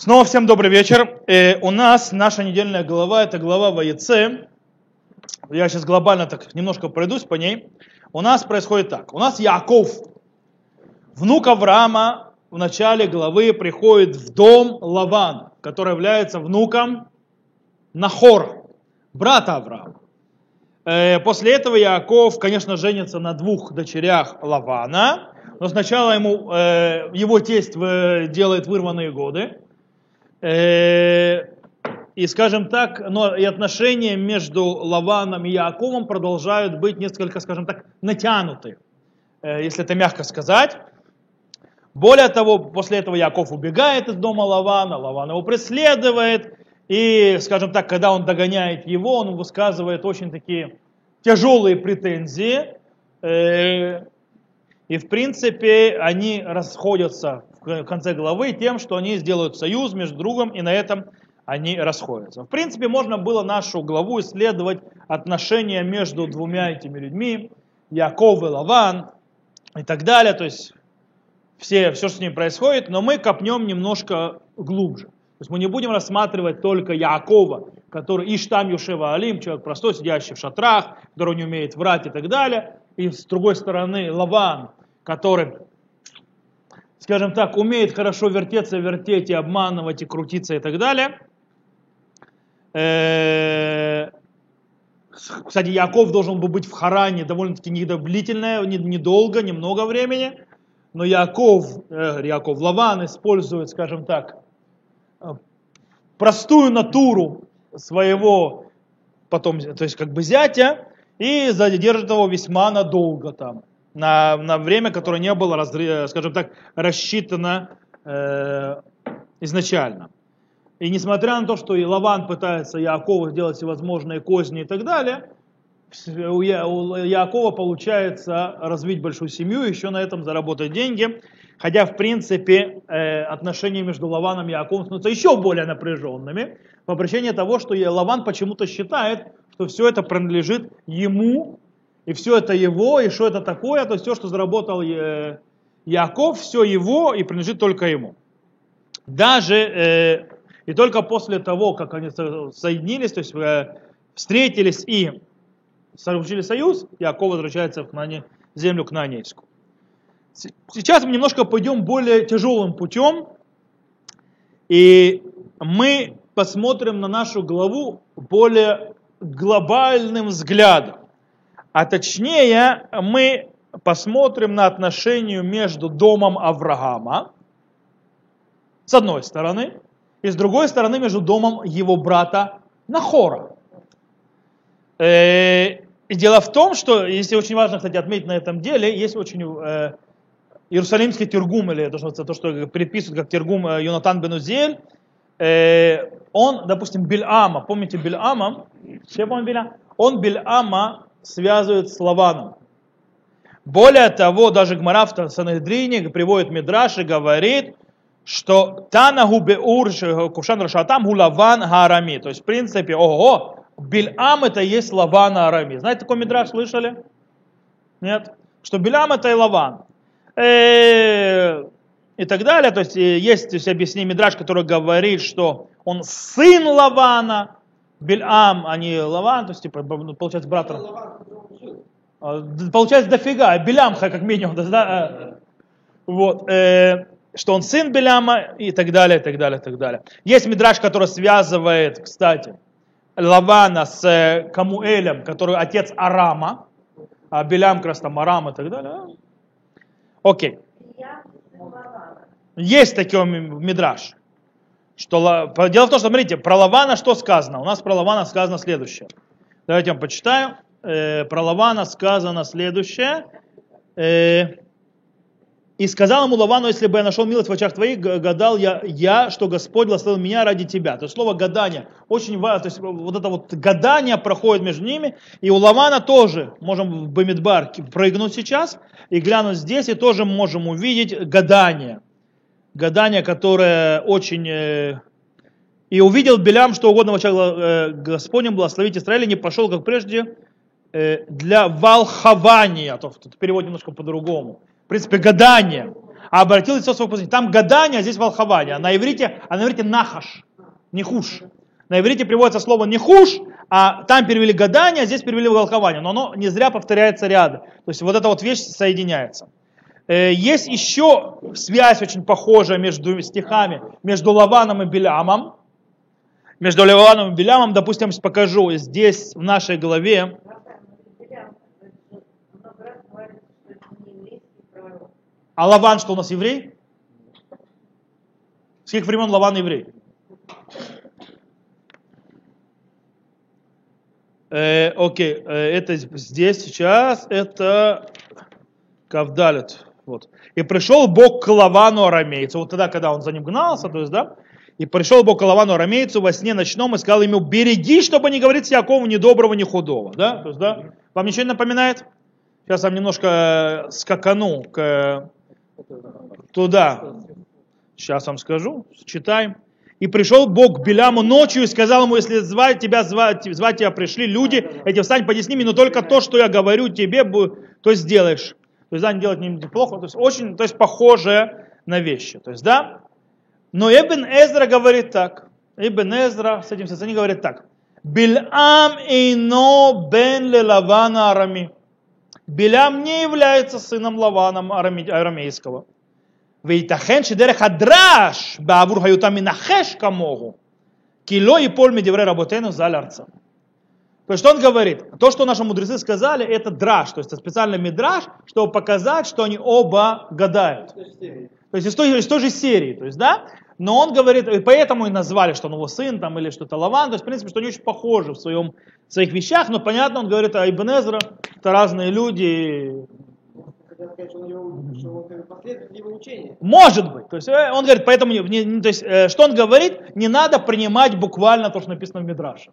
Снова всем добрый вечер. Э, у нас наша недельная глава, это глава Ваеце. Я сейчас глобально так немножко пройдусь по ней. У нас происходит так. У нас Яков, внук Авраама, в начале главы приходит в дом Лаван, который является внуком Нахора, брата Авраама. Э, после этого Яков, конечно, женится на двух дочерях Лавана, но сначала ему, э, его тесть делает вырванные годы, Э, и, скажем так, но и отношения между Лаваном и Яковом продолжают быть несколько, скажем так, натянуты, э, если это мягко сказать. Более того, после этого Яков убегает из дома Лавана, Лаван его преследует, и, скажем так, когда он догоняет его, он высказывает очень такие тяжелые претензии, э, и, в принципе, они расходятся конце главы тем, что они сделают союз между другом, и на этом они расходятся. В принципе, можно было нашу главу исследовать отношения между двумя этими людьми, Яков и Лаван и так далее, то есть все, все, что с ним происходит, но мы копнем немножко глубже. То есть мы не будем рассматривать только Якова, который Иштам Юшева Алим, человек простой, сидящий в шатрах, который не умеет врать и так далее. И с другой стороны Лаван, который скажем так, умеет хорошо вертеться, вертеть и обманывать, и крутиться и так далее. Э, кстати, Яков должен был быть в Харане довольно-таки недолго, недолго, немного времени. Но Яков, э, Яков Лаван использует, скажем так, э, простую натуру своего потом, то есть как бы зятя, и задержит его весьма надолго там на, на время, которое не было, скажем так, рассчитано э, изначально. И несмотря на то, что и Лаван пытается Якову сделать всевозможные козни и так далее, у Якова получается развить большую семью, еще на этом заработать деньги. Хотя, в принципе, э, отношения между Лаваном и Яковом становятся еще более напряженными по причине того, что Лаван почему-то считает, что все это принадлежит ему и все это его, и что это такое, то есть все, что заработал э, Яков, все его и принадлежит только ему. Даже э, и только после того, как они соединились, то есть э, встретились и заключили союз, Яков возвращается в Кнане, землю Кнанейскую. Сейчас мы немножко пойдем более тяжелым путем, и мы посмотрим на нашу главу более глобальным взглядом. А точнее, мы посмотрим на отношения между домом Авраама, с одной стороны, и с другой стороны между домом его брата Нахора. Э, и дело в том, что, если очень важно, кстати, отметить на этом деле, есть очень э, Иерусалимский тергум, или то, что, то, что приписывают как тергум э, Йонатан Бенузель, э, он, допустим, Бильама, помните Бильама? Все помнят Бильама? Он Бильама связывают с Лаваном. Более того, даже Гмара в Санедрине приводит Мидраш и говорит, что Танаху Беур Кушан Рашатам Гулаван Харами. То есть, в принципе, ого, Бильам это есть Лаван Арами. Знаете, такой Мидраш слышали? Нет? Что Бильам это и Лаван. Э, и так далее. То есть, э, есть, то есть объяснение Мидраш, который говорит, что он сын Лавана, Бельам, а не Лаван, то есть, типа, ну, получается, брат. А, получается, дофига, Белям как минимум, да, вот, э, что он сын Беляма и так далее, и так далее, и так далее. Есть мидраж, который связывает, кстати, Лавана с э, Камуэлем, который отец Арама, а Белям как раз там Арам и так далее. Окей. Есть такой мидраж. Что, дело в том, что, смотрите, про Лавана что сказано? У нас про Лавана сказано следующее. Давайте я вам почитаю. Э, про Лавана сказано следующее. Э, и сказал ему Лавану, если бы я нашел милость в очах твоих, гадал я, я, что Господь благословил меня ради тебя. То есть слово гадание очень важно. То есть вот это вот гадание проходит между ними. И у Лавана тоже, можем в Бамидбар прыгнуть сейчас и глянуть здесь, и тоже можем увидеть гадание гадание, которое очень... Э, и увидел Белям, что угодно в очах э, Господнем благословить Израиля, не пошел, как прежде, э, для волхования. То, тут перевод немножко по-другому. В принципе, гадание. а обратил лицо своего пустыню. Там гадание, а здесь волхование. А на иврите, а на иврите нахаш, не хуш. На иврите приводится слово не хуш, а там перевели гадание, а здесь перевели волхование. Но оно не зря повторяется рядом. То есть вот эта вот вещь соединяется. Э, есть еще связь очень похожая между стихами, между Лаваном и Белямом. Между Лаваном и Белямом, допустим, покажу здесь в нашей главе. А Лаван что у нас еврей? С каких времен Лаван еврей? Э, окей, э, это здесь сейчас, это Кавдалет. Вот. И пришел Бог к Лавану арамейцу, вот тогда, когда он за ним гнался, то есть, да, и пришел Бог к Лавану арамейцу во сне ночном и сказал ему, береги, чтобы не говорить Якову ни доброго, ни худого. Да? То есть, да? Вам ничего не напоминает? Сейчас вам немножко скакану к, туда. Сейчас вам скажу, читаем. И пришел Бог к Беляму ночью и сказал ему, если звать тебя, звать, звать тебя пришли люди, эти встань, поди с ними, но только то, что я говорю тебе, то сделаешь то есть, да, не делать им плохо, то есть, очень, то есть, похожее на вещи, то есть, да. Но Ибн Эзра говорит так, Ибн Эзра с этим состоянием говорит так, Билам ино бен лелавана арами. Билям не является сыном Лавана арамейского. Вейтахен шидер хадраш баавур хаютами нахеш камогу. Кило и пол медевре работену залярца. То есть что он говорит? То, что наши мудрецы сказали, это драж, то есть это специальный мидраж, чтобы показать, что они оба гадают. То есть из той, из той же серии, то есть, да? Но он говорит, и поэтому и назвали, что он его сын там, или что-то Лаван, то есть, в принципе, что они очень похожи в, своем, в своих вещах, но понятно, он говорит о Ибн Эзра, это разные люди, может быть. То есть э, он говорит, поэтому, не, то есть, э, что он говорит, не надо принимать буквально то, что написано в Мидраше.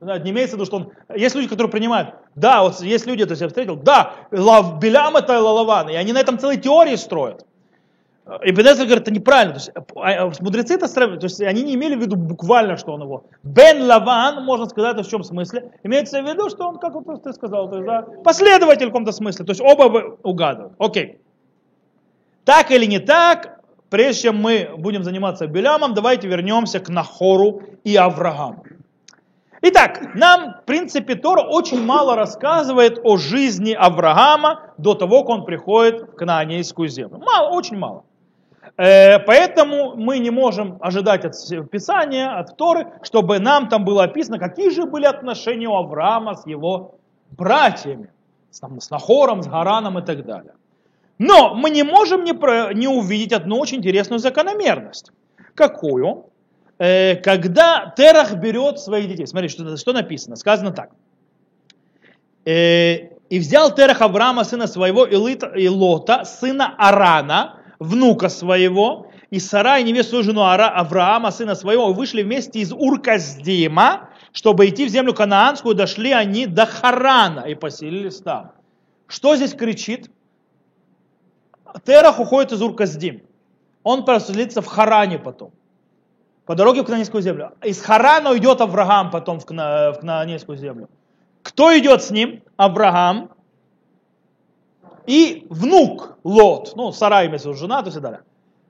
Не имеется в виду, что он... Есть люди, которые принимают. Да, вот есть люди, то есть я встретил, да, лав, Белям это Лаван, и они на этом целые теории строят. И Бенезер говорит, это неправильно. То есть, а, а, мудрецы это сравнивают, то есть они не имели в виду буквально, что он его. Бен Лаван, можно сказать, в чем смысле? Имеется в виду, что он, как вот ты сказал, то есть, да, последователь в каком-то смысле. То есть оба угадывают. Окей. Так или не так, прежде чем мы будем заниматься Белямом, давайте вернемся к Нахору и Аврааму. Итак, нам, в принципе, Тора очень мало рассказывает о жизни Авраама до того, как он приходит в Кнаанейскую землю. Мало, очень мало. Э, поэтому мы не можем ожидать от Писания, от Торы, чтобы нам там было описано, какие же были отношения у Авраама с его братьями, с, там, с Нахором, с Гараном и так далее. Но мы не можем не, про, не увидеть одну очень интересную закономерность. Какую? Э, когда Терах берет своих детей, смотри, что, что написано, сказано так. Э, и взял Терах Авраама, сына своего, и Лота, сына Арана, внука своего, и Сара, и невесту жену Авраама, сына своего, вышли вместе из Урказдима, чтобы идти в землю Канаанскую, дошли они до Харана и поселились там. Что здесь кричит? Терах уходит из Урказдим. Он поселится в Харане потом по дороге в Кнаанейскую землю. Из Харана уйдет Авраам потом в, Кна, в Кнаанейскую землю. Кто идет с ним? Авраам и внук Лот, ну, Сара имеется жена, то есть далее.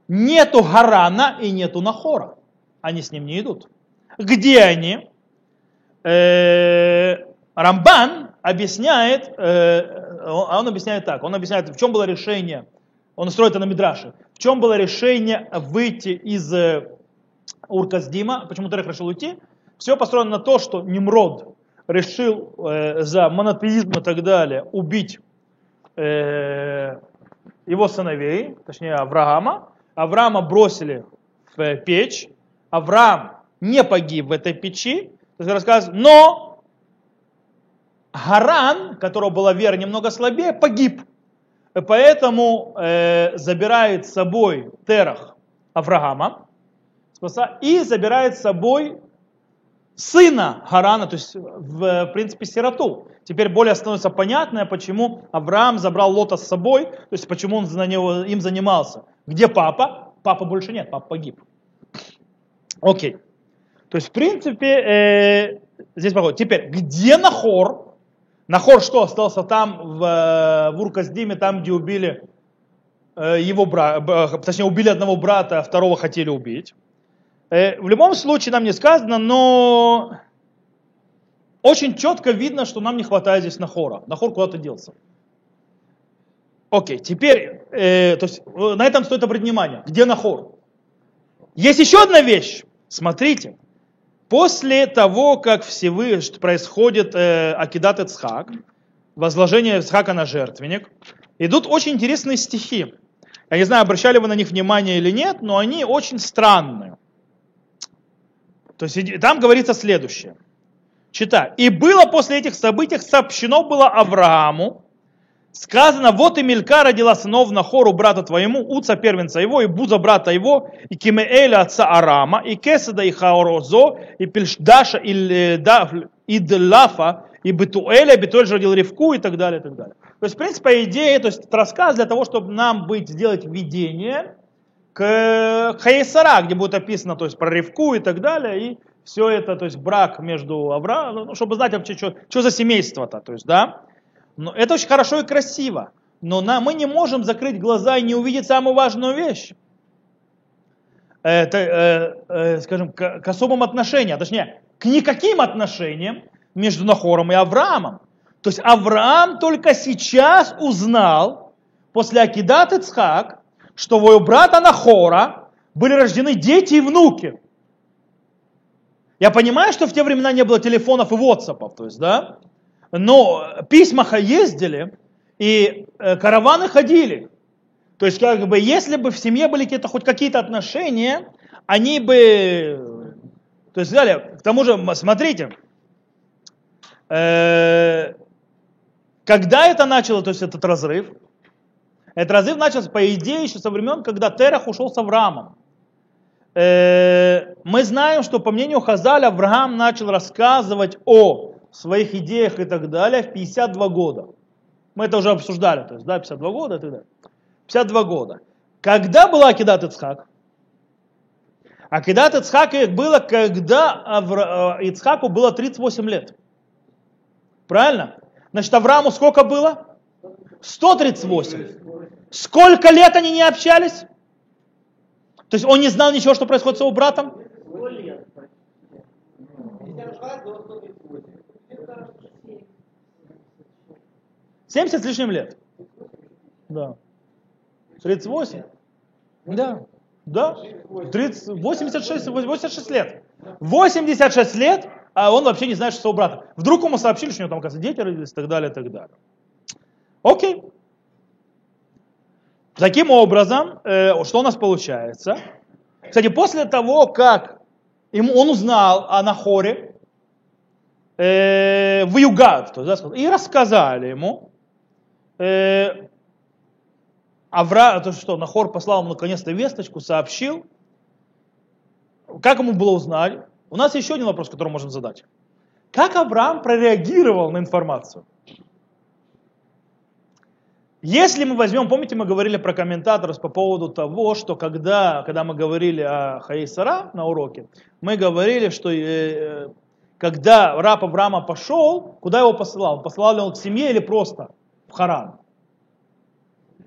Нету Харана и нету Нахора. Они с ним не идут. Где они? Э, Рамбан объясняет, э, он объясняет так, он объясняет, в чем было решение, он строит это на Мидраше, в чем было решение выйти из э, Урказдима, почему Терех решил уйти, все построено на то, что Немрод решил э, за монотеизм и так далее убить э, его сыновей, точнее Авраама. Авраама бросили в печь. Авраам не погиб в этой печи. Рассказывает, но Гаран, которого была вера немного слабее, погиб. И поэтому э, забирает с собой Терах Авраама и забирает с собой сына Харана, то есть в, принципе сироту. Теперь более становится понятно, почему Авраам забрал Лота с собой, то есть почему он за него, им занимался. Где папа? Папа больше нет, папа погиб. Окей. То есть в принципе э, здесь походит. Теперь, где Нахор? Нахор что, остался там в, в Урказдиме, там где убили э, его брата, точнее убили одного брата, а второго хотели убить. Э, в любом случае нам не сказано, но очень четко видно, что нам не хватает здесь Нахора. Нахор куда-то делся. Окей, теперь, э, то есть, э, на этом стоит обратить внимание. Где Нахор? Есть еще одна вещь. Смотрите. После того, как Всевышний происходит э, Акидат Ицхак, возложение Ицхака на жертвенник, идут очень интересные стихи. Я не знаю, обращали вы на них внимание или нет, но они очень странные. То есть там говорится следующее. Читай. «И было после этих событий сообщено было Аврааму, сказано, вот и Мелька родила сынов на хору брата твоему, Уца первенца его, и Буза брата его, и Кимеэля отца Арама, и Кеседа и Хаорозо, и Пельшдаша, и, и Делафа, и Бетуэля, Бетуэль родил Ревку, и так далее, и так далее. То есть, в принципе, идея, то есть, рассказ для того, чтобы нам быть, сделать введение к Хаесара, где будет описано, то есть, про Ревку и так далее, и все это, то есть, брак между Авраамом, ну, чтобы знать вообще, что, что за семейство-то, то есть, да, но это очень хорошо и красиво. Но на, мы не можем закрыть глаза и не увидеть самую важную вещь. Это, э, э, скажем, к, к особым отношениям, точнее, к никаким отношениям между Нахором и Авраамом. То есть Авраам только сейчас узнал, после Акидат Ицхак, что у его брата Нахора были рождены дети и внуки. Я понимаю, что в те времена не было телефонов и ватсапов, то есть, да, но письма ездили, и э, караваны ходили. То есть, как бы, если бы в семье были какие-то, хоть какие-то отношения, они бы, то есть, далее, к тому же, смотрите, э, когда это начало, то есть этот разрыв, этот разрыв начался, по идее, еще со времен, когда Терах ушел с Авраамом. Э, мы знаем, что по мнению Хазаля, Авраам начал рассказывать о своих идеях и так далее в 52 года. Мы это уже обсуждали, то есть, да, 52 года и так далее. 52 года. Когда была Акидат Ицхак? Акидат Ицхак было, когда Авра... Э, Ицхаку было 38 лет. Правильно? Значит, Аврааму сколько было? 138. Сколько лет они не общались? То есть он не знал ничего, что происходит с его братом? 70 с лишним лет. Да. 38? Да. Да. 30, 86, 86 лет. 86 лет, а он вообще не знает, что своего брата. Вдруг ему сообщили, что у него там, оказывается, дети родились и так далее, и так далее. Окей. Таким образом, э, что у нас получается? Кстати, после того, как он узнал о Нахоре, э, в да, и рассказали ему, э, Авра, то что, Нахор послал ему наконец-то весточку, сообщил. Как ему было узнать? У нас еще один вопрос, который можем задать. Как Авраам прореагировал на информацию? Если мы возьмем, помните, мы говорили про комментаторов по поводу того, что когда, когда мы говорили о Хаисара на уроке, мы говорили, что э, когда раб Авраама пошел, куда его посылал? Посылал ли он к семье или просто в Харан?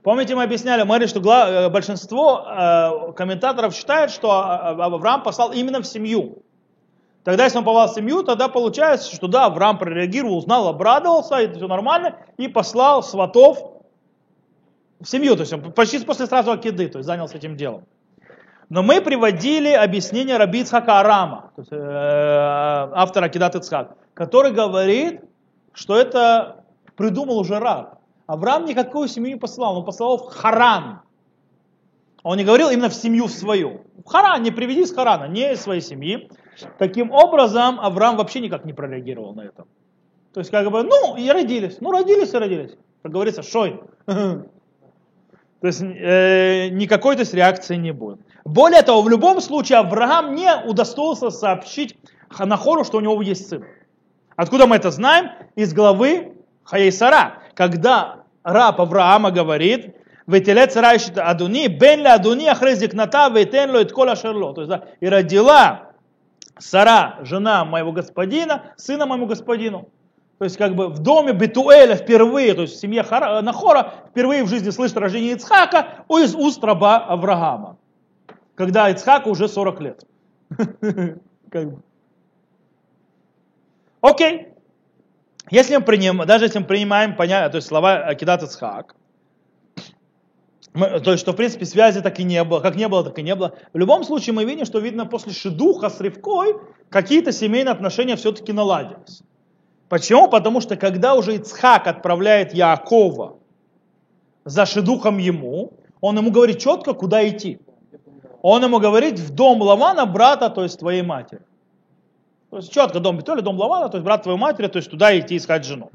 Помните, мы объясняли, мы говорили, что э, большинство э, комментаторов считают, что Авраам послал именно в семью. Тогда, если он попал в семью, тогда получается, что да, Авраам прореагировал, узнал, обрадовался, это все нормально, и послал сватов семью, то есть он почти после сразу акиды, то есть занялся этим делом. Но мы приводили объяснение Раби Ицхака Арама, есть, э, автора Акидат Ицхак, который говорит, что это придумал уже раб. Авраам никакую семью не посылал, он посылал в Харан. Он не говорил именно в семью свою. В Харан, не приведи из Харана, не из своей семьи. Таким образом, Авраам вообще никак не прореагировал на это. То есть, как бы, ну, и родились. Ну, родились и родились. Как говорится, шой. То есть э, никакой то есть, реакции не будет. Более того, в любом случае Авраам не удостоился сообщить Ханахору, что у него есть сын. Откуда мы это знаем? Из главы Хаейсара, когда раб Авраама говорит, Ветелец райшит адуни, бен ля адуни ахрезикната, ветен ло иткола шерло. То есть, да, и родила Сара, жена моего господина, сына моему господину. То есть как бы в доме Бетуэля впервые, то есть в семье Хара, Нахора впервые в жизни слышит рождение Ицхака из уст раба Авраама. Когда Ицхаку уже 40 лет. Окей. Если мы принимаем, даже если мы принимаем понятие, то есть слова Акидат Ицхак, мы, то есть, что, в принципе, связи так и не было, как не было, так и не было. В любом случае, мы видим, что, видно, после Шедуха с Ревкой какие-то семейные отношения все-таки наладились. Почему? Потому что, когда уже Ицхак отправляет Яакова за Шедухом ему, он ему говорит четко, куда идти. Он ему говорит в дом Лавана, брата, то есть твоей матери. То есть четко дом Бетоля, дом Лавана, то есть брат твоей матери, то есть туда идти искать жену.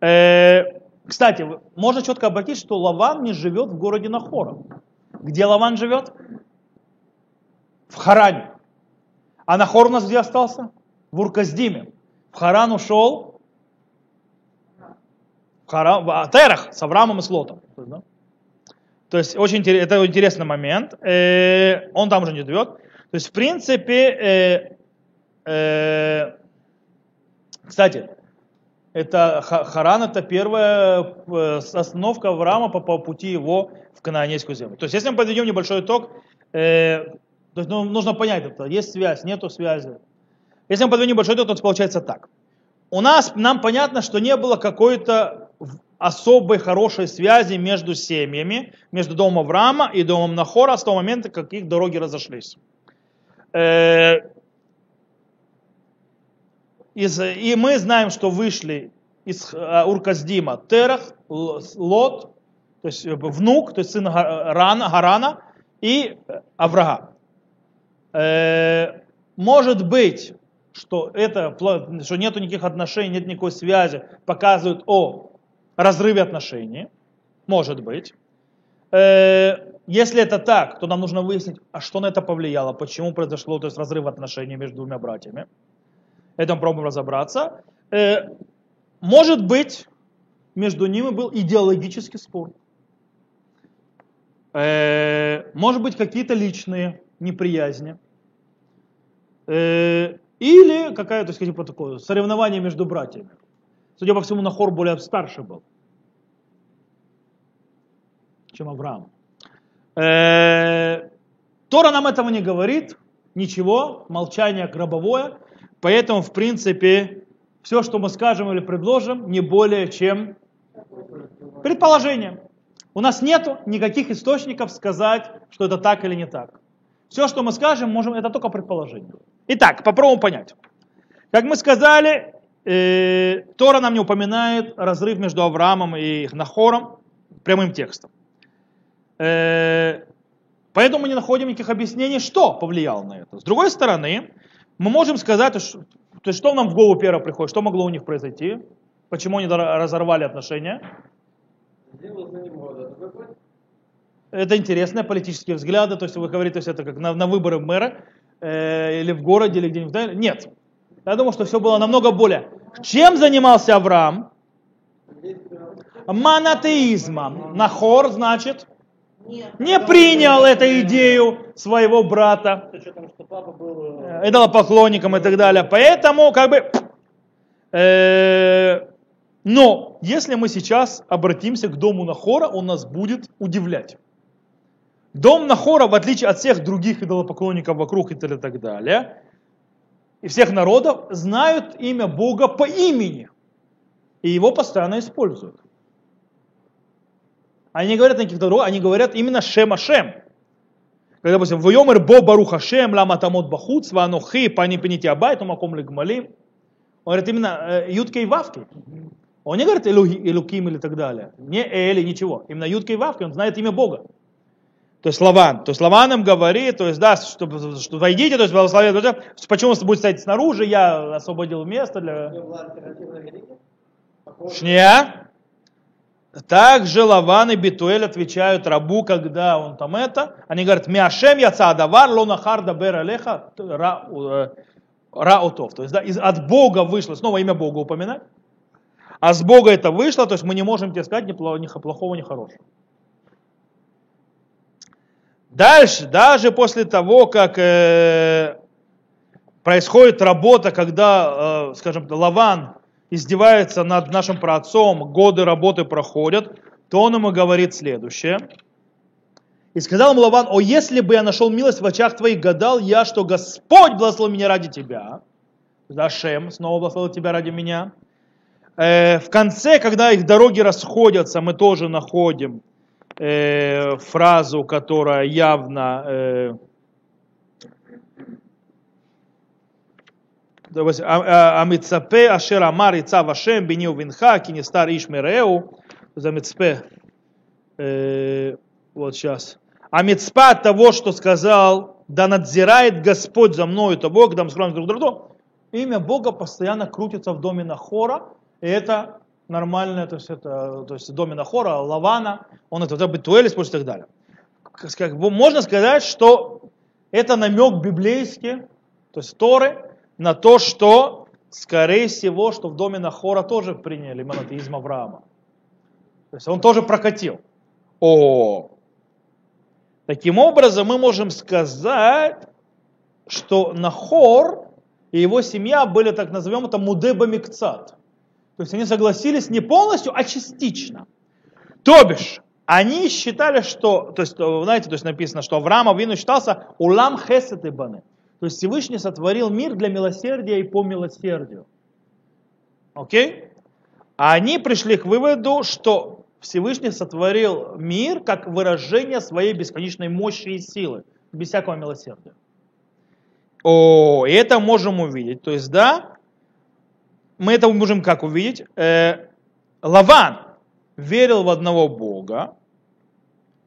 Э, кстати, можно четко обратить, что Лаван не живет в городе Нахора. Где Лаван живет? В Харане. А Нахор у нас где остался? В Урказдиме. В Харан ушел в, Харан, в Терах с Авраамом и с Лотом. То есть очень это интересный момент. Э, он там уже не живет. То есть в принципе, э, э, кстати, это Харан это первая э, остановка Авраама по, по пути его в Канаанейскую землю. То есть, если мы подведем небольшой итог, э, то есть, ну, нужно понять это, есть связь, нету связи. Если мы подведем небольшой итог, то получается так. У нас, нам понятно, что не было какой-то особой хорошей связи между семьями, между домом Авраама и домом Нахора с того момента, как их дороги разошлись. Э, и мы знаем, что вышли из э, Урказдима Терах, Лот, то есть э, внук, то есть сын Гарана, Гарана и Авраам. Может быть, что это, что нету никаких отношений, нет никакой связи, показывает о разрыве отношений. Может быть. Если это так, то нам нужно выяснить, а что на это повлияло, почему произошло то есть, разрыв отношений между двумя братьями этом пробуем разобраться. Э, может быть, между ними был идеологический спор. Э, может быть, какие-то личные неприязни. Э, или какая-то, скажем, по такое, соревнование между братьями. Судя по всему, Нахор более старше был, чем Авраам. Тора нам этого не говорит, ничего, молчание гробовое. Поэтому, в принципе, все, что мы скажем или предложим, не более чем предположение. У нас нет никаких источников сказать, что это так или не так. Все, что мы скажем, можем, это только предположение. Итак, попробуем понять. Как мы сказали, э, Тора нам не упоминает разрыв между Авраамом и Нахором прямым текстом. Э, поэтому мы не находим никаких объяснений, что повлияло на это. С другой стороны, мы можем сказать, что, то есть что нам в голову первое приходит, что могло у них произойти, почему они разорвали отношения. Это интересные политические взгляды, то есть вы говорите, то есть это как на, на выборы мэра э, или в городе, или где-нибудь. Нет. Я думаю, что все было намного более. Чем занимался Авраам? Монотеизмом. Нахор, значит, не принял эту идею своего брата, идолопоклонником и так далее. Поэтому, как бы, э, но если мы сейчас обратимся к дому Нахора, он нас будет удивлять. Дом Нахора, в отличие от всех других идолопоклонников вокруг и так далее, и всех народов, знают имя Бога по имени. И его постоянно используют. Они не говорят на каких-то других, они говорят именно Шем Ашем. Когда, допустим, «Войомер бо баруха Шем, лама тамот бахуц, ванохи, пани пените абайту, маком лигмалим». Он говорит именно э, юткой вавкой. Он не говорит Элуким или так далее. Не Эли, ничего. Именно юткой вавкой, он знает имя Бога. То есть Лаван. То есть Лаван им говорит, то есть, да, что, что войдите, то есть благословение. Почему вы будете стоять снаружи, я освободил место для... Шния. Также Лаван и Битуэль отвечают рабу, когда он там это. Они говорят, Миашем яца адавар лонахар дабер алеха раутов. То есть да, из, от Бога вышло, снова имя Бога упоминать. А с Бога это вышло, то есть мы не можем тебе сказать ни плохого, ни хорошего. Дальше, даже после того, как э, происходит работа, когда, э, скажем, Лаван издевается над нашим праотцом, годы работы проходят, то он ему говорит следующее. И сказал ему Лаван, о, если бы я нашел милость в очах твоих, гадал я, что Господь благословил меня ради тебя. Зашем снова благословил тебя ради меня. Э, в конце, когда их дороги расходятся, мы тоже находим э, фразу, которая явно э, Амицапе Ашер Амар Ица Вашем Бини Увинха Кинестар Ишмереу за Мицпе вот сейчас а мецпа того, что сказал, да надзирает Господь за мною, то Бог, да мы скроем друг другу, имя Бога постоянно крутится в доме Нахора, и это нормальное, то есть это, то есть доме Нахора, Лавана, он это, Бетуэль использует и так далее. Как, можно сказать, что это намек библейский, то есть Торы, на то, что, скорее всего, что в доме Нахора тоже приняли монотеизм Авраама. То есть он тоже прокатил. О, Таким образом, мы можем сказать, что Нахор и его семья были, так назовем это, мудебамикцат. То есть они согласились не полностью, а частично. То бишь, они считали, что, то есть, знаете, то есть написано, что Авраам Авину считался улам хесет ибаны. То есть Всевышний сотворил мир для милосердия и по милосердию. Окей? А они пришли к выводу, что Всевышний сотворил мир как выражение своей бесконечной мощи и силы, без всякого милосердия. О, и это можем увидеть. То есть, да, мы это можем как увидеть? Э, Лаван верил в одного Бога.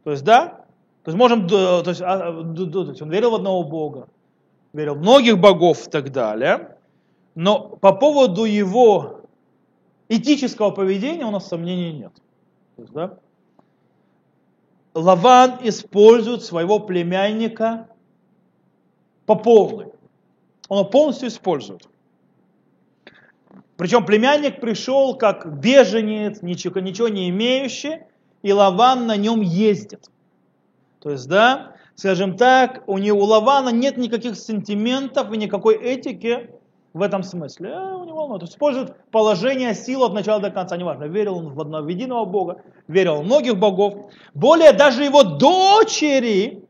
То есть, да, то есть можем, есть, а, то есть он верил в одного Бога, верил в многих богов и так далее. Но по поводу его этического поведения у нас сомнений нет. То есть, да? Лаван использует своего племянника по полной. Он его полностью использует. Причем племянник пришел как беженец, ничего, ничего не имеющий, и Лаван на нем ездит. То есть, да, скажем так, у, него, у Лавана нет никаких сантиментов и никакой этики, в этом смысле. А, у него, ну, то использует положение, силу от начала до конца, неважно, верил он в одного единого Бога, верил в многих богов. Более даже его дочери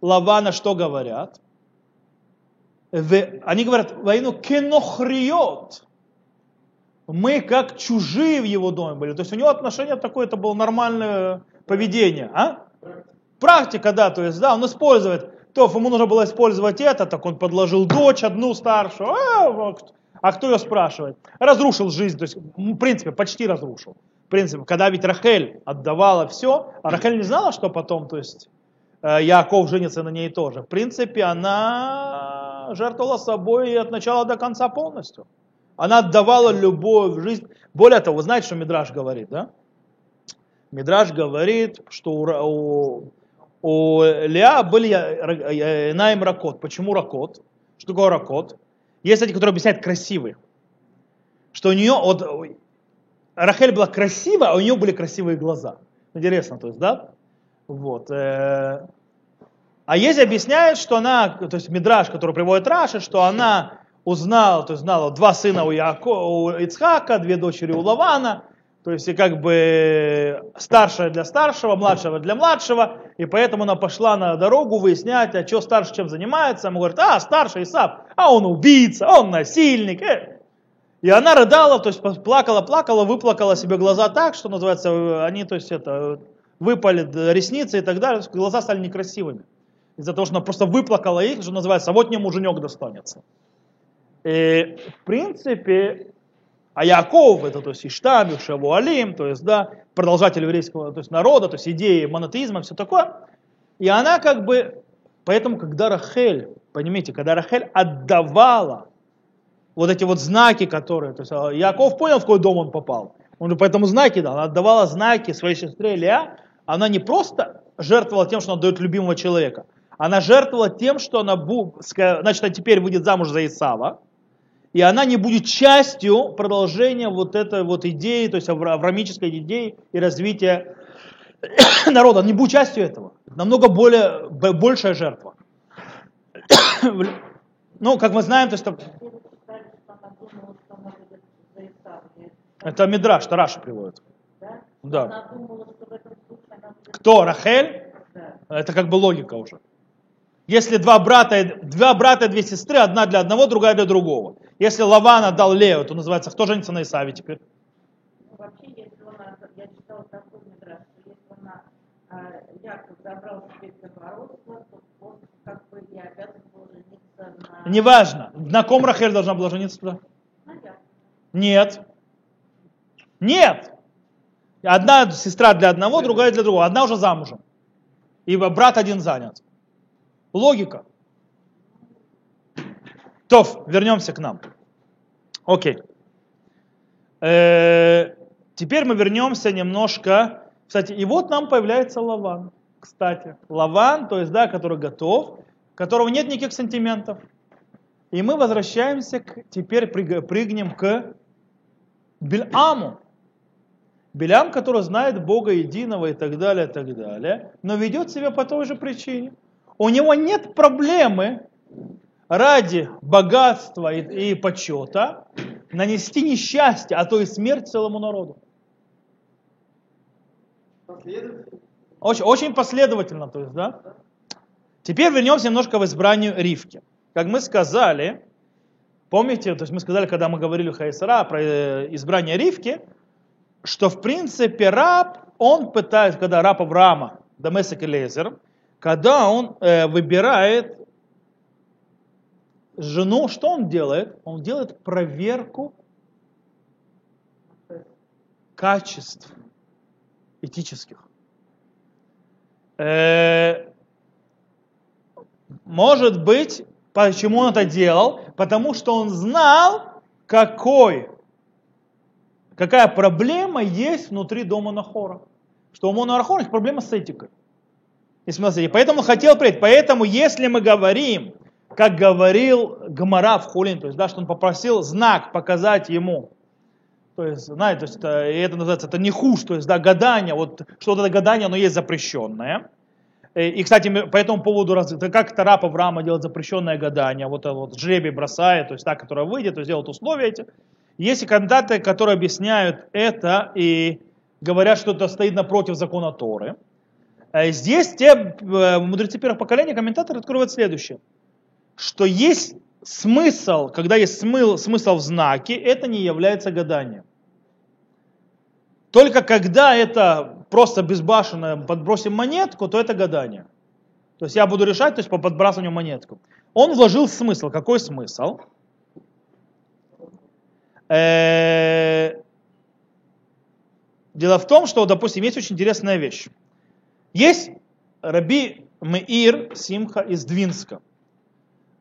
Лавана что говорят? Они говорят, войну кенохриот. Мы как чужие в его доме были. То есть у него отношение такое, это было нормальное поведение. А? Практика, да, то есть, да, он использует то ему нужно было использовать это, так он подложил дочь, одну старшую, а, а кто ее спрашивает? Разрушил жизнь, то есть, в принципе, почти разрушил. В принципе, когда ведь Рахель отдавала все, а Рахель не знала, что потом, то есть, э, Яков женится на ней тоже. В принципе, она жертвовала собой от начала до конца полностью. Она отдавала любовь жизнь. Более того, вы знаете, что Мидраш говорит, да? Мидраш говорит, что у, у Леа были э, Наим Ракот. Почему Ракот? Что такое Ракот? Есть эти, которые объясняют красивый. Что у нее, вот, Рахель была красивая, а у нее были красивые глаза. Интересно, то есть, да? Вот. Э, а есть объясняет, что она, то есть Мидраш, который приводит Раши, что она узнала, то есть знала два сына у, Яко, у Ицхака, две дочери у Лавана, то есть и как бы старшая для старшего, младшего для младшего, и поэтому она пошла на дорогу выяснять, а что старший чем занимается. Ему говорит, а, старший Исап, а он убийца, он насильник. Э. И она рыдала, то есть плакала, плакала, выплакала себе глаза так, что называется, они, то есть это, выпали ресницы и так далее, глаза стали некрасивыми. Из-за того, что она просто выплакала их, что называется, вот мне муженек достанется. И, в принципе, а Яков, это то есть Иштам, Шавуалим, то есть, да, продолжатель еврейского то есть, народа, то есть идеи монотеизма, все такое. И она как бы, поэтому, когда Рахель, понимаете, когда Рахель отдавала вот эти вот знаки, которые, то есть а, Яков понял, в какой дом он попал. Он же поэтому знаки дал, она отдавала знаки своей сестре Леа, она не просто жертвовала тем, что она дает любимого человека, она жертвовала тем, что она, значит, она теперь выйдет замуж за Исава, и она не будет частью продолжения вот этой вот идеи, то есть аврамической идеи и развития народа. Она не будет частью этого. Намного более, большая жертва. ну, как мы знаем, то есть... Это Мидраш, что Раша приводит. Да? Да. Думала, будет... Кто? Рахель? Да. Это как бы логика уже. Если два брата, два брата и две сестры, одна для одного, другая для другого. Если Лаван отдал Лео, то называется, кто женится на Исаве теперь? Ну, вообще, если она, я читала такой что если она, а, Яков забрал себе первородство, то он как бы и обязан был жениться на... Неважно. На ком Рахель должна была жениться туда? на. Нет. Нет. Одна сестра для одного, другая для другого. Одна уже замужем. И брат один занят. Логика. То, вернемся к нам. Окей. Э, Теперь мы вернемся немножко. Кстати, и вот нам появляется Лаван. Кстати, Лаван, то есть, да, который готов, которого нет никаких сантиментов. И мы возвращаемся к, теперь прыг- прыгнем к Бельаму. Белям, который знает Бога единого и так далее, и так далее, но ведет себя по той же причине. У него нет проблемы ради богатства и, и почета нанести несчастье, а то и смерть целому народу. Очень, очень последовательно, то есть, да? Теперь вернемся немножко в избранию Ривки. Как мы сказали, помните, то есть мы сказали, когда мы говорили Хайсара про э, избрание Ривки, что в принципе раб, он пытается, когда раб Авраама, Дамесек и Лезер, когда он э, выбирает жену, что он делает? Он делает проверку качеств этических. Э, может быть, почему он это делал? Потому что он знал, какой, какая проблема есть внутри дома Нахора. Что у Монахора проблема с этикой. И смотрите, поэтому хотел прийти. Поэтому, если мы говорим, как говорил Гамара в Хулин, то есть, да, что он попросил знак показать ему, то есть, знаете, то есть это, и это называется, это не хуш, то есть, да, гадание, вот, что это гадание, оно есть запрещенное. Э, И, кстати, по этому поводу, как это раб Авраама делает запрещенное гадание, вот, вот жребий бросает, то есть та, которая выйдет, то есть делает условия эти. Есть и кандидаты, которые объясняют это и говорят, что это стоит напротив закона Торы. Э, Здесь те э, мудрецы первых поколений, комментаторы открывают следующее, что есть смысл, когда есть смыл, смысл в знаке, это не является гаданием. Только когда это просто безбашенно подбросим монетку, то это гадание. То есть я буду решать, то есть по подбрасыванию монетку. Он вложил смысл. Какой смысл? Дело в том, что, допустим, есть очень интересная вещь. Есть Раби Меир Симха из Двинска.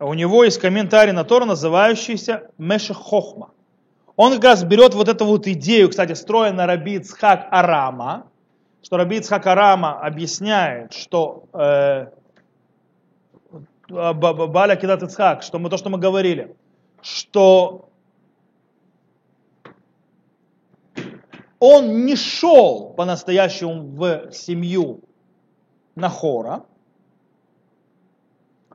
У него есть комментарий на Тору, называющийся Мешех Хохма. Он как раз берет вот эту вот идею, кстати, строя на Раби Ицхак Арама, что Раби Ицхак Арама объясняет, что э, Ба- Баля Кидат Ицхак, что мы, то, что мы говорили, что он не шел по-настоящему в семью Нахора,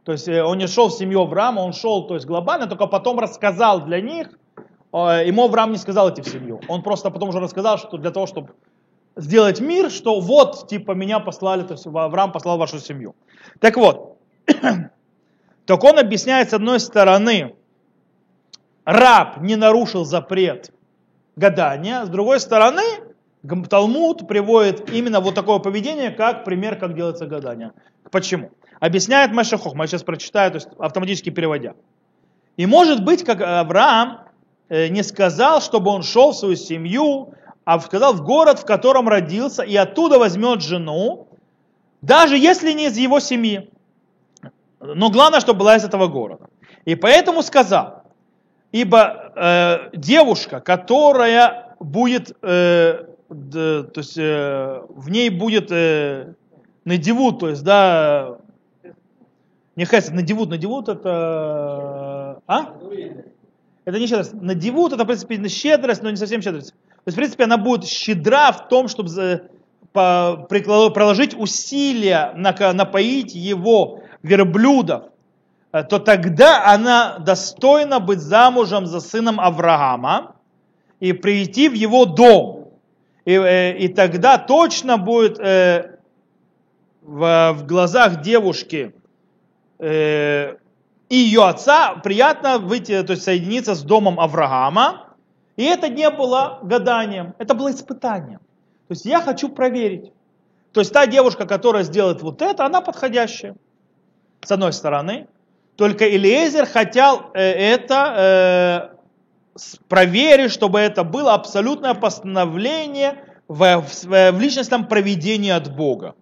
то есть э, он не шел в семью Авраама, он шел, то есть глобально, только потом рассказал для них, э, ему Авраам не сказал идти в семью. Он просто потом уже рассказал, что для того, чтобы сделать мир, что вот, типа, меня послали, то есть Авраам послал вашу семью. Так вот, так он объясняет с одной стороны, раб не нарушил запрет гадания, с другой стороны, Талмуд приводит именно вот такое поведение, как пример, как делается гадание. Почему? Объясняет Маша Хохма, я сейчас прочитаю, то есть автоматически переводя. И может быть, как Авраам э, не сказал, чтобы он шел в свою семью, а сказал в город, в котором родился, и оттуда возьмет жену, даже если не из его семьи. Но главное, чтобы была из этого города. И поэтому сказал, ибо э, девушка, которая будет, э, д- то есть э, в ней будет э, надевут, то есть, да, не хесед, надевут, надевут это, а? Это не щедрость. Надевут, это, в принципе, щедрость, но не совсем щедрость. То есть, в принципе, она будет щедра в том, чтобы приложить усилия, напоить его верблюдов, э, то тогда она достойна быть замужем за сыном Авраама. и прийти в его дом. И, э, и тогда точно будет э, в, в глазах девушки э, и ее отца приятно выйти, то есть соединиться с домом Авраама. И это не было гаданием, это было испытанием. То есть я хочу проверить. То есть та девушка, которая сделает вот это, она подходящая. С одной стороны. Только Элиезер хотел э, это э, проверить, чтобы это было абсолютное постановление в, личностном проведении от Бога.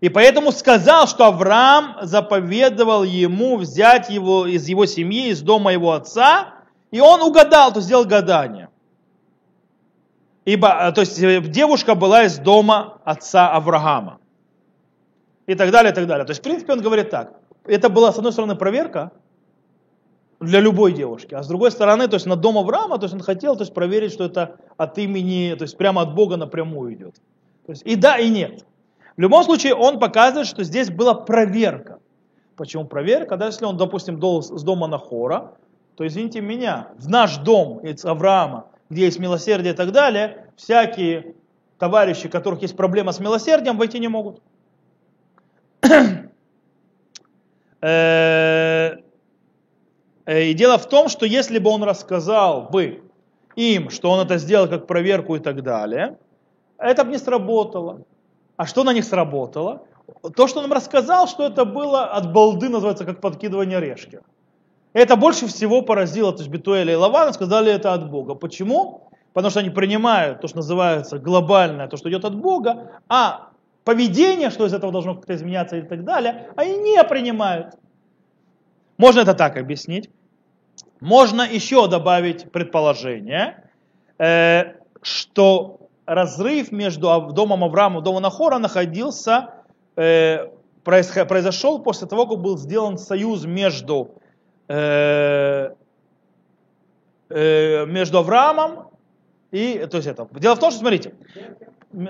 И поэтому сказал, что Авраам заповедовал ему взять его из его семьи, из дома его отца, и он угадал, то сделал гадание. Ибо, то есть девушка была из дома отца Авраама. И так далее, и так далее. То есть, в принципе, он говорит так это была, с одной стороны, проверка для любой девушки, а с другой стороны, то есть на дом Авраама, то есть он хотел то есть, проверить, что это от имени, то есть прямо от Бога напрямую идет. То есть и да, и нет. В любом случае, он показывает, что здесь была проверка. Почему проверка? Да, если он, допустим, дол с дома Нахора, то извините меня, в наш дом из Авраама, где есть милосердие и так далее, всякие товарищи, у которых есть проблема с милосердием, войти не могут. Э, э, и дело в том, что если бы он рассказал бы им, что он это сделал как проверку и так далее, это бы не сработало. А что на них сработало? То, что он им рассказал, что это было от балды, называется, как подкидывание решки. Это больше всего поразило, то есть Битуэля и Лавана сказали это от Бога. Почему? Потому что они принимают то, что называется глобальное, то, что идет от Бога, а поведение, что из этого должно как-то изменяться и так далее, они не принимают. Можно это так объяснить. Можно еще добавить предположение, э, что разрыв между домом Авраама и домом Нахора находился, э, произошел после того, как был сделан союз между, э, между Авраамом и, то есть это. Дело в том, что, смотрите,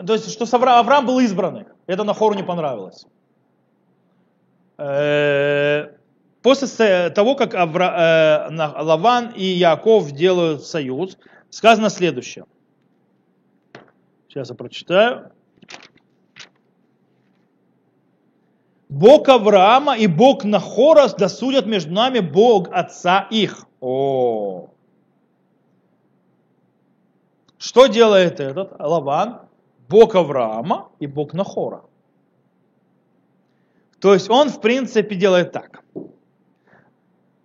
то есть, что Авраам был избранный. Это Нахору не понравилось. Э, после того, как Авра, э, Лаван и Яков делают союз, сказано следующее. Сейчас я прочитаю. Бог Авраама и Бог Нахора досудят между нами Бог Отца их. О. Что делает этот Лаван? Бог Авраама и Бог Нахора. То есть он, в принципе, делает так.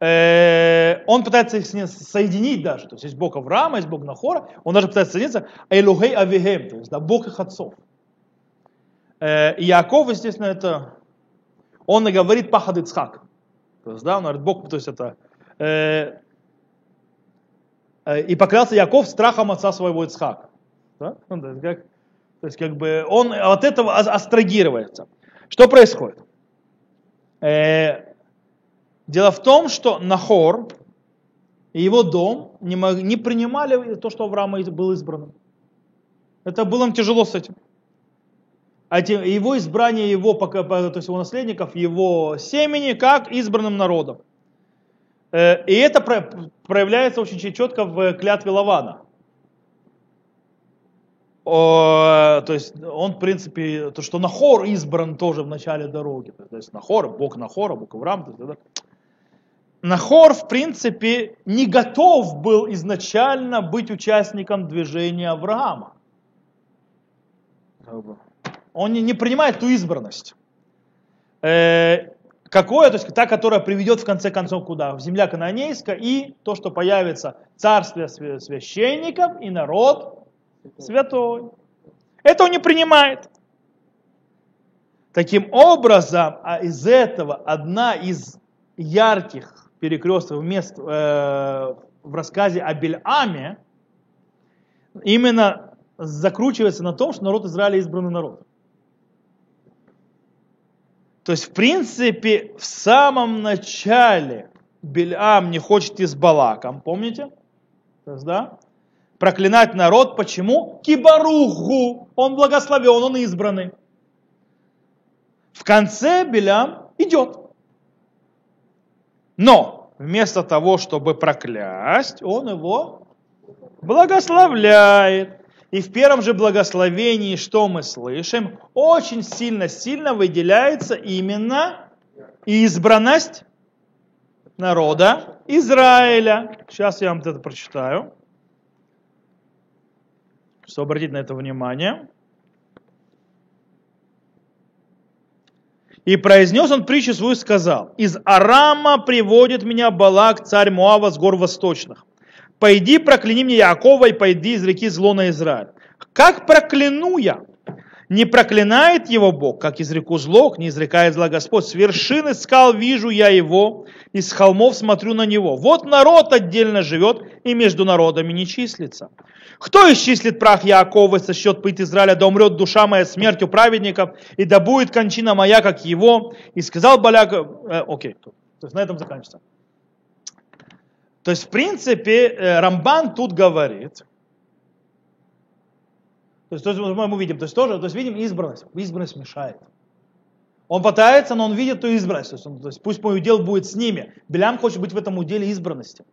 Э, он пытается их соединить даже. То есть есть Бог Авраама, есть Бог Нахора. Он даже пытается соединиться. Элухей Авихем, то есть да, Бог их отцов. Э, и Яков, естественно, это... Он и говорит Пахад Ицхак. То есть, да, он говорит, Бог, то есть это... Э, и поклялся Яков страхом отца своего Ицхака. Да? Ну, как, то есть как бы он от этого астрагируется. Что происходит? Дело в том, что Нахор и его дом не, мог, не принимали то, что Авраам был избранным. Это было им тяжело с этим. А его избрание его, то есть его наследников, его семени, как избранным народом. Э, и это проявляется очень четко в клятве Лавана то есть он, в принципе, то, что Нахор избран тоже в начале дороги. То есть Нахор, Бог Нахора, Бог Авраам. То есть. Нахор, в принципе, не готов был изначально быть участником движения Авраама. Он не, принимает ту избранность. Э, какое? То есть та, которая приведет в конце концов куда? В земля кананейская и то, что появится царствие священников и народ святой. Это он не принимает. Таким образом, а из этого одна из ярких перекрестных мест э, в рассказе о Бельаме именно закручивается на том, что народ Израиля избранный народ. То есть, в принципе, в самом начале Бельам не хочет и с Балаком, помните? Есть, да? проклинать народ. Почему? Кибаруху. Он благословен, он избранный. В конце Белям идет. Но вместо того, чтобы проклясть, он его благословляет. И в первом же благословении, что мы слышим, очень сильно-сильно выделяется именно избранность народа Израиля. Сейчас я вам это прочитаю, чтобы обратить на это внимание. И произнес он притчу свою, сказал, «Из Арама приводит меня Балак, царь Муава, с гор восточных. Пойди, прокляни мне Якова и пойди из реки зло на Израиль. Как прокляну я? Не проклинает его Бог, как изреку зло, не изрекает зла Господь. С вершины скал вижу я его, и с холмов смотрю на него. Вот народ отдельно живет, и между народами не числится. Кто исчислит прах Яакова со счет пыть Израиля, да умрет душа моя смертью праведников, и да будет кончина моя, как его. И сказал Баляк, э, окей, то есть на этом заканчивается. То есть, в принципе, э, Рамбан тут говорит, то есть, то есть мы видим, то есть тоже, то есть видим избранность, избранность мешает. Он пытается, но он видит ту избранность, то есть, он, то есть пусть мой удел будет с ними. Белям хочет быть в этом уделе избранности.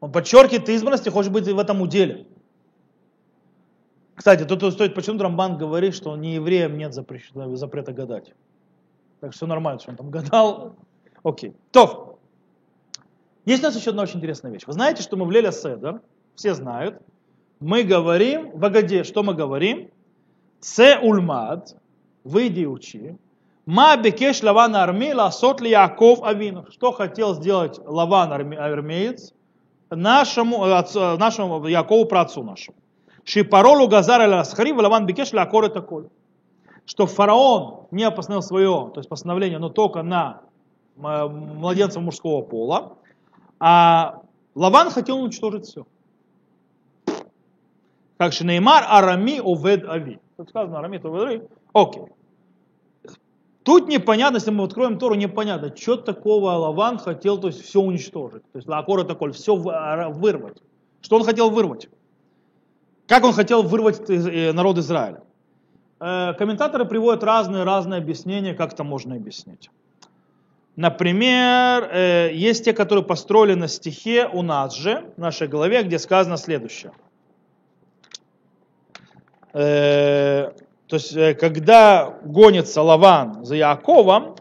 Он подчеркивает избранности, хочет быть в этом уделе. Кстати, тут стоит почему Рамбан говорит, что не евреям нет запрета, запрета гадать. Так что все нормально, что он там гадал. Окей. То. Есть у нас еще одна очень интересная вещь. Вы знаете, что мы в Леля Седер, все знают, мы говорим, в Агаде, что мы говорим? Це ульмад, выйди и учи. Ма бекеш лаван арми ласот ли Яков авину. Что хотел сделать лаван армеец нашему, нашему Якову, праотцу нашему. Шипаролу Газар аль Асхари, Лаван Бекеш Лакор это. Что фараон не постановил свое, то есть постановление, но только на младенцев мужского пола, а Лаван хотел уничтожить все. Как Шинеймар Арами Овед Ави. Тут сказано Арами Овед Ави. Окей. Тут непонятно, если мы откроем Тору, непонятно, что такого Лаван хотел, то есть все уничтожить. То есть Лакор это коль, все вырвать. Что он хотел вырвать? Как он хотел вырвать э, народ Израиля? Э, комментаторы приводят разные-разные объяснения, как это можно объяснить. Например, э, есть те, которые построили на стихе у нас же, в нашей голове, где сказано следующее. То есть, когда гонится Лаван за Яковом,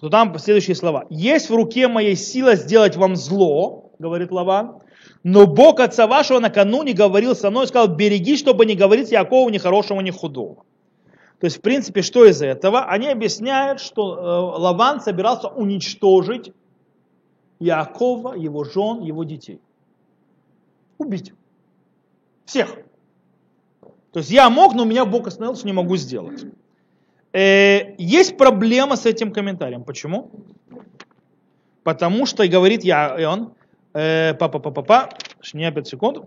то там следующие слова. «Есть в руке моей сила сделать вам зло, говорит Лаван, но Бог отца вашего накануне говорил со мной и сказал, береги, чтобы не говорить Якову ни хорошего, ни худого. То есть, в принципе, что из этого? Они объясняют, что э, Лаван собирался уничтожить Якова, его жен, его детей. Убить. Всех. То есть я мог, но меня Бог остановил, что не могу сделать. Э, есть проблема с этим комментарием. Почему? Потому что, говорит я, и он, Папа-папа-папа, не 5 секунд.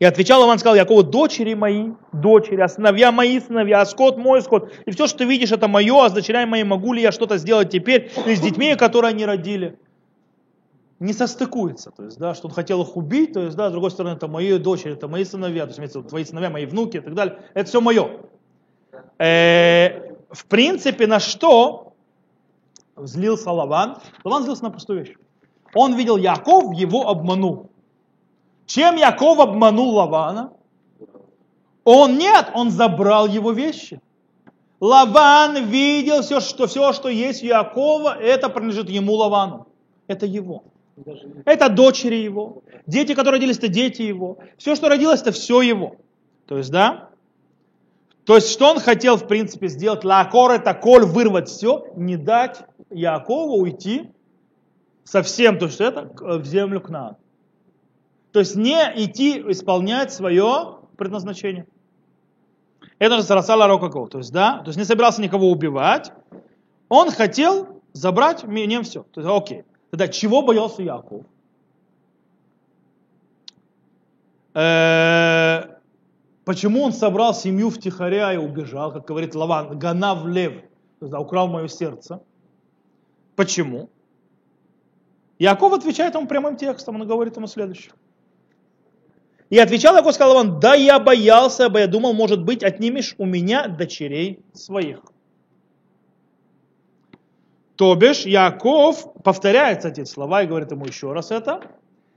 И отвечал Лаван, сказал Якову, дочери мои, дочери, а сыновья мои сыновья, а скот мой скот. И все, что ты видишь, это мое, а с дочерями моими могу ли я что-то сделать теперь, или с детьми, которые они родили. Не состыкуется, то есть, да, что он хотел их убить, то есть, да, с другой стороны, это мои дочери, это мои сыновья, то есть, твои сыновья, мои внуки и так далее, это все мое. Э, в принципе, на что злился Лаван? Лаван злился на простую вещь. Он видел Яков, его обманул. Чем Яков обманул Лавана? Он нет, он забрал его вещи. Лаван видел все, что, все, что есть у Якова, это принадлежит ему Лавану. Это его. Это дочери его. Дети, которые родились, это дети его. Все, что родилось, это все его. То есть, да? То есть, что он хотел, в принципе, сделать? Лакор это коль, вырвать все, не дать Якову уйти совсем, то есть это в землю к нам. То есть не идти исполнять свое предназначение. Это же Сарасала Рокаков. То есть, да, то есть не собирался никого убивать. Он хотел забрать мне все. То есть, окей. Тогда чего боялся Яков? Э, почему он собрал семью втихаря и убежал, как говорит Лаван, Ганав лев, то есть, да, украл мое сердце. Почему? Яков отвечает ему прямым текстом, он говорит ему следующее. И отвечал Яков, сказал он, да я боялся я думал, может быть, отнимешь у меня дочерей своих. То бишь, Яков повторяет эти слова и говорит ему еще раз это.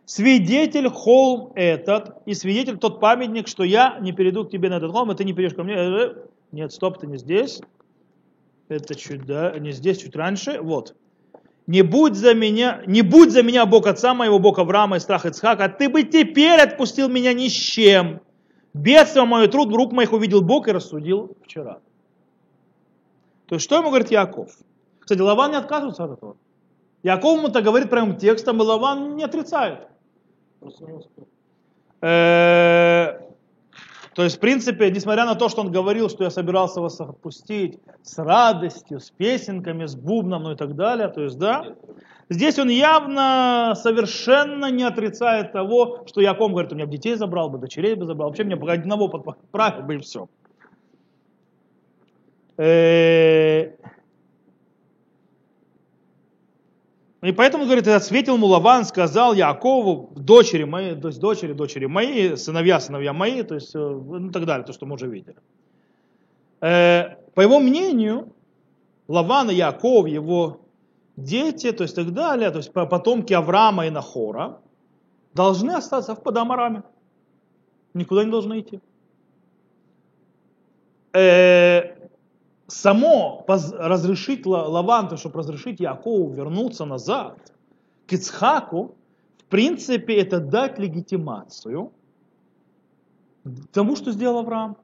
свидетель холм этот, и свидетель тот памятник, что я не перейду к тебе на этот холм, и ты не перейдешь ко мне. Э, Нет, стоп, ты не здесь. Это чуть, да, не здесь, чуть раньше. Вот. Не будь за меня, не будь за меня Бог отца моего, Бог Авраама и страх Ицхака, а ты бы теперь отпустил меня ни с чем. Бедство мое, труд рук моих увидел Бог и рассудил вчера. То есть, что ему говорит Яков? Кстати, Лаван не отказывается от этого. Яков ему-то говорит прямым текстом, и Лаван не отрицает. Э, то есть, в принципе, несмотря на то, что он говорил, что я собирался вас отпустить с радостью, с песенками, с бубном, ну и так далее, то есть, да, здесь он явно совершенно не отрицает того, что Яков говорит, у меня бы детей забрал бы, дочерей бы забрал, вообще мне бы одного подправил бы и все. Э, И поэтому, говорит, ответил ему Лаван, сказал Якову, дочери мои, то есть дочери, дочери мои, сыновья, сыновья мои, то есть, э, ну, так далее, то, что мы уже видели. Э, по его мнению, Лаван и Яков, его дети, то есть так далее, то есть потомки Авраама и Нахора, должны остаться в Падамараме. Никуда не должны идти. Само разрешить Лаванту, чтобы разрешить Якову вернуться назад к Ицхаку, в принципе, это дать легитимацию тому, что сделал Авраам.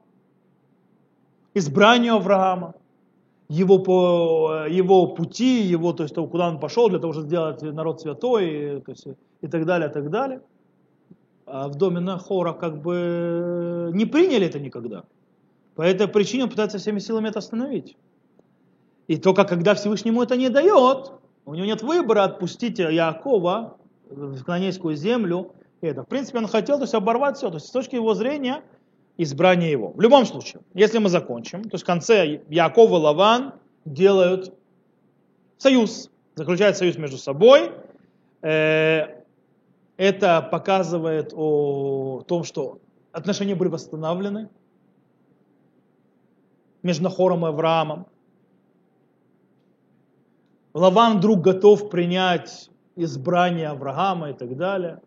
Избранию Авраама, его, по, его пути, его, то есть, куда он пошел для того, чтобы сделать народ святой, то есть, и так далее, и так далее. А в доме Нахора как бы не приняли это никогда. По этой причине он пытается всеми силами это остановить. И только когда Всевышнему это не дает, у него нет выбора отпустить Якова в Кананейскую землю. Это. В принципе, он хотел то есть, оборвать все. То есть, с точки его зрения, избрание его. В любом случае, если мы закончим, то есть в конце Яков и Лаван делают союз, заключают союз между собой. Э, это показывает о том, что отношения были восстановлены, между Нахором и Авраамом. Лаван вдруг готов принять избрание Авраама и так далее.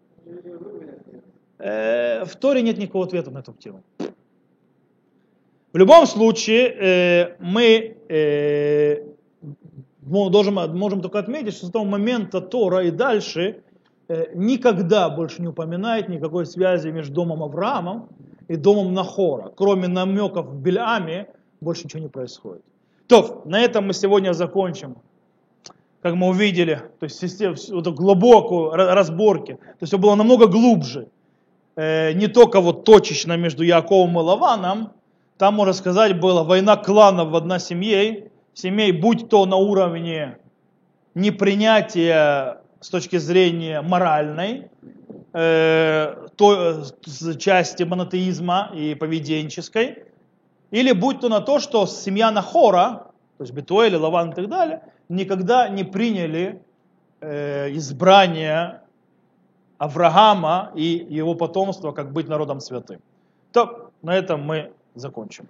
Э, в Торе нет никакого ответа на эту тему. В любом случае, э, мы э, можем только отметить, что с того момента Тора и дальше никогда больше не упоминает никакой связи между домом Авраамом и домом Нахора, кроме намеков в Бельаме больше ничего не происходит. То, на этом мы сегодня закончим. Как мы увидели, то есть систему, вот глубокую разборки. То есть все было намного глубже. Э, не только вот точечно между Яковом и Лаваном. Там, можно сказать, была война кланов в одной семье. Семей, будь то на уровне непринятия с точки зрения моральной, э, то, э, части монотеизма и поведенческой, или будь то на то, что семья Нахора, то есть Бетуэль, Лаван и так далее, никогда не приняли э, избрание Авраама и его потомства, как быть народом святым. То на этом мы закончим.